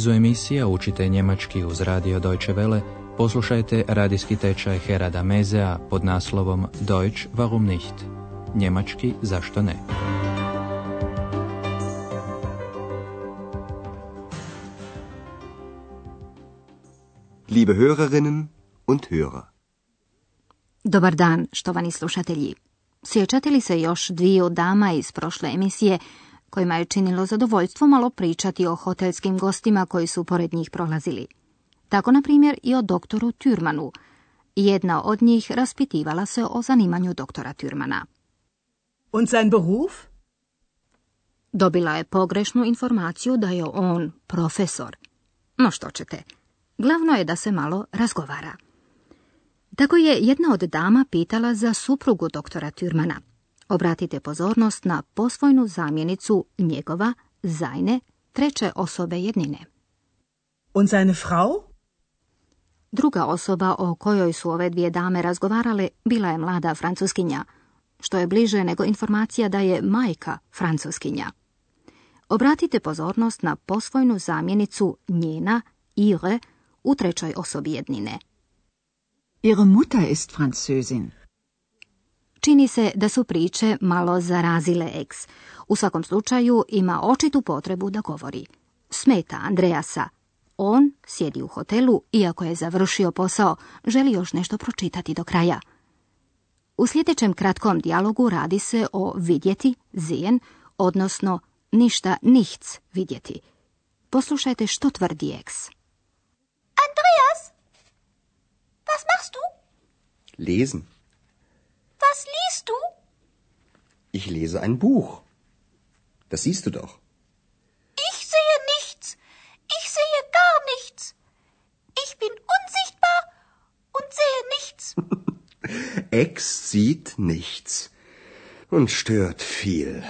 nizu emisija Učite njemački uz radio Deutsche Welle poslušajte radijski tečaj Herada Mezea pod naslovom Deutsch warum nicht? Njemački zašto ne? Liebe Hörerinnen und Hörer. Dobar dan, štovani slušatelji. Sjećate li se još dviju dama iz prošle emisije kojima je činilo zadovoljstvo malo pričati o hotelskim gostima koji su pored njih prolazili? Tako, na primjer, i o doktoru Türmanu. Jedna od njih raspitivala se o zanimanju doktora Türmana. Und sein Beruf? Dobila je pogrešnu informaciju da je on profesor. No što ćete, glavno je da se malo razgovara. Tako je jedna od dama pitala za suprugu doktora Türmana. Obratite pozornost na posvojnu zamjenicu njegova, zajne, treće osobe jednine. Und seine Frau? Druga osoba o kojoj su ove dvije dame razgovarale bila je mlada francuskinja, što je bliže nego informacija da je majka francuskinja. Obratite pozornost na posvojnu zamjenicu njena, ihre, u trećoj osobi jednine. Ihre Mutter ist Französin. Čini se da su priče malo zarazile eks. U svakom slučaju ima očitu potrebu da govori. Smeta Andreasa. On sjedi u hotelu, iako je završio posao, želi još nešto pročitati do kraja. U sljedećem kratkom dijalogu radi se o vidjeti, zijen, odnosno ništa nichts vidjeti. Poslušajte što tvrdi eks. Andreas, was machst du? Lesen. Was liest du? Ich lese ein Buch. Das siehst du doch. Ich sehe nichts. Ich sehe gar nichts. Ich bin unsichtbar und sehe nichts. Ex sieht nichts und stört viel.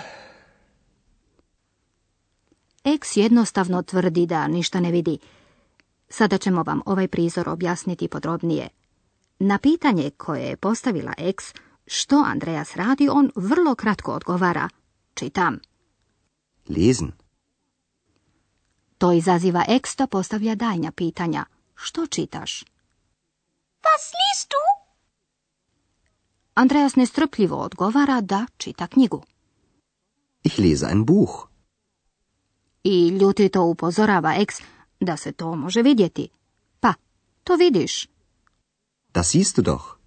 Eks jednostavno tvrdi da ništa ne vidi. Sada ćemo vam ovaj prizor objasniti podrobnije. Na pitanje koje je postavila Eks, što Andreas radi, on vrlo kratko odgovara. Čitam. Lesen. To izaziva Eks da postavlja daljnja pitanja. Što čitaš? Was liest du? Andreas nestrpljivo odgovara da čita knjigu. Ich lese ein Buch. I ljutito upozorava Eks da se to može vidjeti. Pa, to vidiš. Das siehst du doch.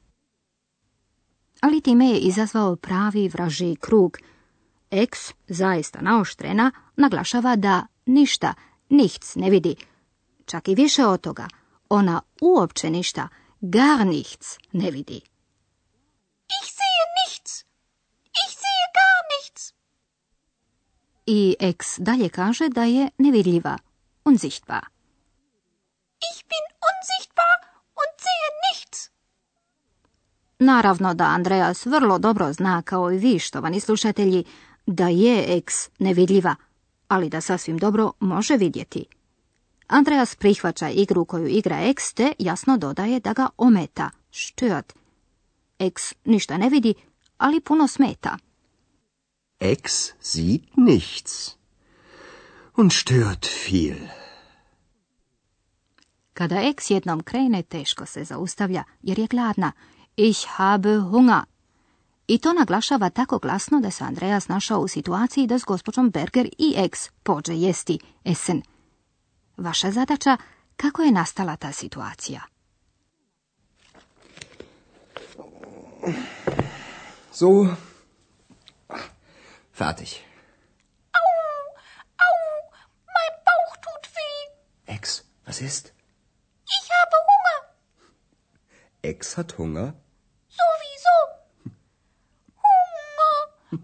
Ali time je izazvao pravi vraži krug. Eks, zaista naoštrena, naglašava da ništa, nichts ne vidi. Čak i više od toga, ona uopće ništa, gar nichts ne vidi. Ich sehe nichts. Ich sehe gar nichts. I Eks dalje kaže da je nevidljiva, unsichtbar. Ich bin unsichtbar und sehe nichts. Naravno da Andreas vrlo dobro zna kao i vi, štovani slušatelji, da je Eks nevidljiva, ali da sasvim dobro može vidjeti. Andreas prihvaća igru koju igra Eks te jasno dodaje da ga ometa, stört. Eks ništa ne vidi, ali puno smeta. Ex sieht nichts und stört viel. Kada Eks jednom krene, teško se zaustavlja, jer je gladna. Ich habe Hunger. I to naglašava tako glasno da se Andreas našao u situaciji da s gospođom Berger i Eks pođe jesti Essen. Vaša zadaća, kako je nastala ta situacija? So. Fertig. Au, au, mein Bauch tut weh. Ex, was ist? Ich habe Hunger. Ex hat Hunger.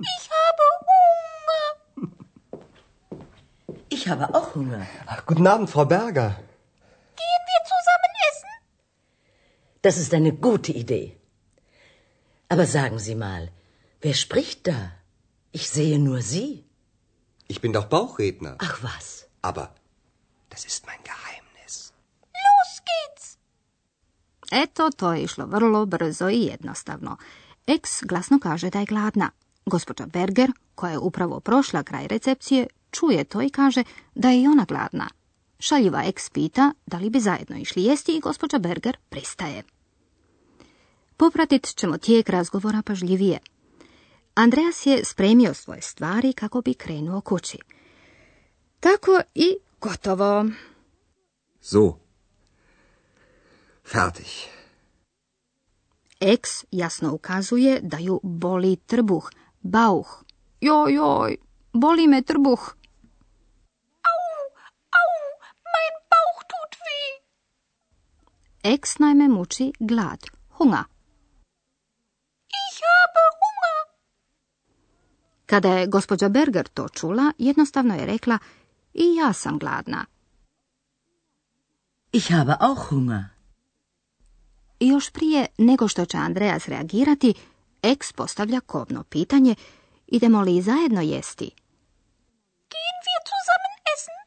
Ich habe Hunger. Ich habe auch Hunger. Ach, guten Abend, Frau Berger. Gehen wir zusammen essen? Das ist eine gute Idee. Aber sagen Sie mal, wer spricht da? Ich sehe nur Sie. Ich bin doch Bauchredner. Ach was. Aber das ist mein Geheimnis. Los geht's. Eto, to je išlo vrlo brzo i jednostavno. Eks glasno kaže da je gladna. Gospođa Berger, koja je upravo prošla kraj recepcije, čuje to i kaže da je i ona gladna. Šaljiva ex pita da li bi zajedno išli jesti i gospođa Berger pristaje. Popratit ćemo tijek razgovora pažljivije. Andreas je spremio svoje stvari kako bi krenuo kući. Tako i gotovo. So. Fertig. Ex jasno ukazuje da ju boli trbuh, bauh. Joj, joj, boli me trbuh. Au, au, mein Bauch tut weh. Ex najme muči glad, hunga. Ich habe Hunger. Kada je gospođa Berger to čula, jednostavno je rekla i ja sam gladna. Ich habe auch Hunger. I još prije nego što će Andreas reagirati, ex postavlja kobno pitanje idemo li zajedno jesti. Gehen wir zusammen essen?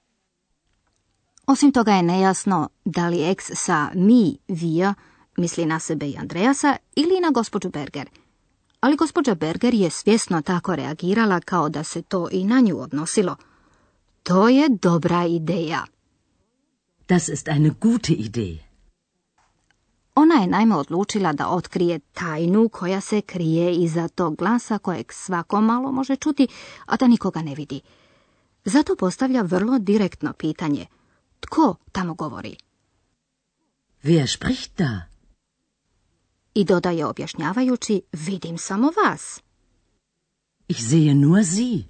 Osim toga je nejasno da li ex sa mi, wir, misli na sebe i Andreasa ili na gospođu Berger. Ali gospođa Berger je svjesno tako reagirala kao da se to i na nju odnosilo. To je dobra ideja. Das ist eine gute Idee. Ona je naime odlučila da otkrije tajnu koja se krije iza tog glasa kojeg svako malo može čuti, a da nikoga ne vidi. Zato postavlja vrlo direktno pitanje. Tko tamo govori? Wer spricht da? I dodaje objašnjavajući, vidim samo vas. Ich sehe nur Sie.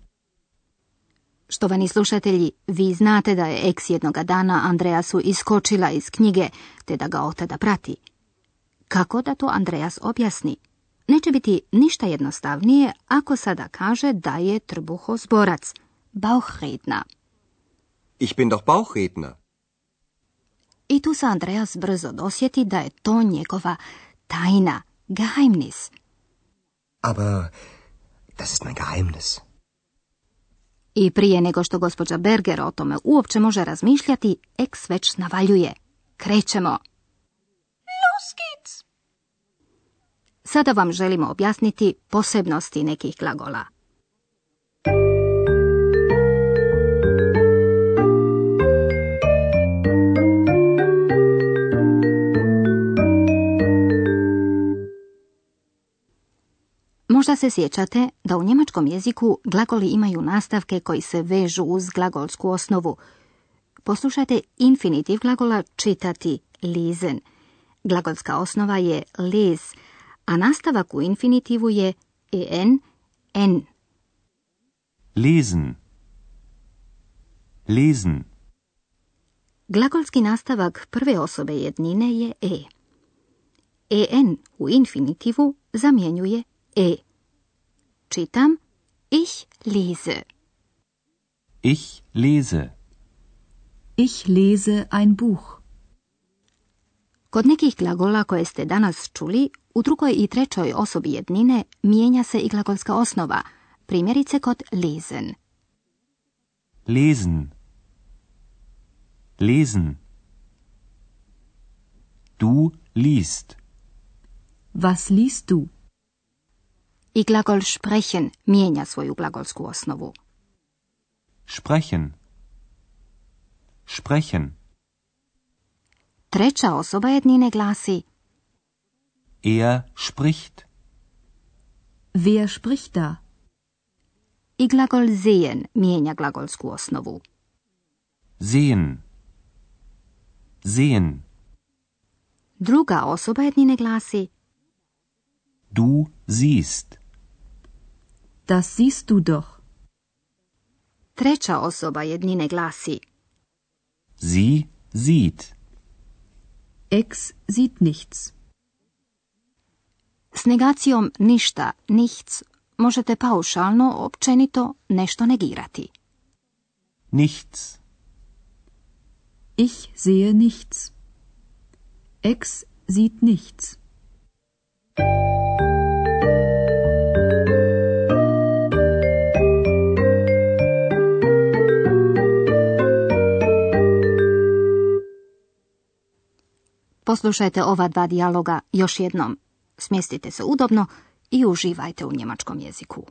Štovani slušatelji, vi znate da je eks jednoga dana Andreasu iskočila iz knjige, te da ga otada prati. Kako da to Andreas objasni? Neće biti ništa jednostavnije ako sada kaže da je trbuhozborac, Bauchredner. Ich bin doch Bauchredner. I tu se Andreas brzo dosjeti da je to njegova tajna, Geheimnis. Aber das ist mein Geheimnis. I prije nego što gospođa Berger o tome uopće može razmišljati, eks već navaljuje. Krećemo. Los geht's. Sada vam želimo objasniti posebnosti nekih glagola. Možda se sjećate da u njemačkom jeziku glagoli imaju nastavke koji se vežu uz glagolsku osnovu. Poslušajte infinitiv glagola čitati, lesen. Glagolska osnova je les, a nastavak u infinitivu je en, en. Lesen. Lesen. Glagolski nastavak prve osobe jednine je e. en u infinitivu zamjenjuje e. Čitam ich lese. Ich lese. Ich lese ein Buch. Kod nekih glagola koje ste danas čuli, u drugoj i trećoj osobi jednine mijenja se i glagolska osnova, primjerice kod lesen. Lesen. Lesen. Du liest. Was liest du? I glagol sprechen mijenja svoju glagolsku osnovu. Sprechen. Sprechen. Treća osoba jednine glasi Er spricht. Wer spricht da? i glagol sehen mijenja glagolsku osnovu. Sehen. Sehen. Druga osoba jednine glasi Du siehst. Das siehst du doch. treća osoba jednine glasi Sie sieht. Ex sieht nichts. S negacijom ništa, nichts, možete paušalno, općenito, nešto negirati. Nichts. Ich sehe nichts. Ex sieht nichts. Poslušajte ova dva dijaloga još jednom. Smjestite se udobno i uživajte u njemačkom jeziku.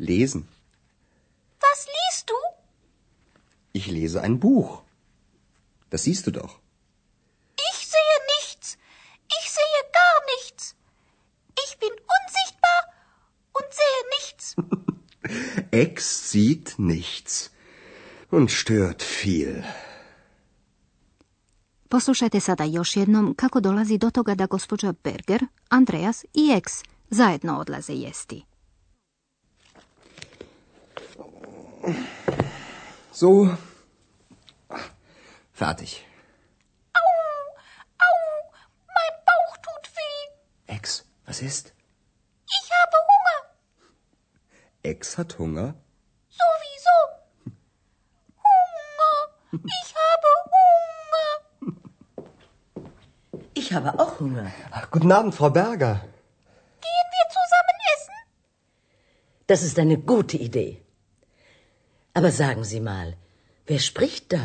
Lesen. Was liest du? Ich lese ein Buch. Das siehst du doch. Ich sehe nichts. Ich sehe gar nichts. Ich bin unsichtbar und sehe nichts. Ex sieht nichts und stört viel. Poslušajte sada još jednom kako dolazi do toga da gospođa Berger, Andreas i Ex zajedno odlaze jesti. So. Fertig. Au, au, mein Bauch tut weh. Ex, was ist? Ich habe Hunger. Ex hat Hunger? Sowieso. Hunger. Ich habe Hunger. Ich habe auch Hunger. Guten Abend, Frau Berger. Gehen wir zusammen essen? Das ist eine gute Idee. Aber sagen Sie mal, wer spricht da?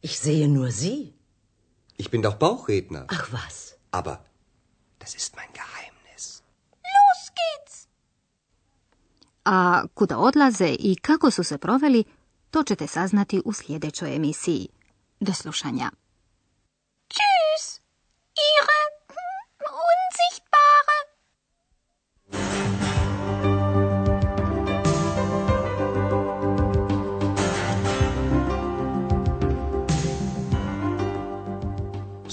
Ich sehe nur Sie. Ich bin doch Bauchredner. Ach was. Aber das ist mein Geheimnis. Los geht's. A kuda odlaze i kako su se proveli, to ćete saznati u sljedećoj emisiji. Do slušanja.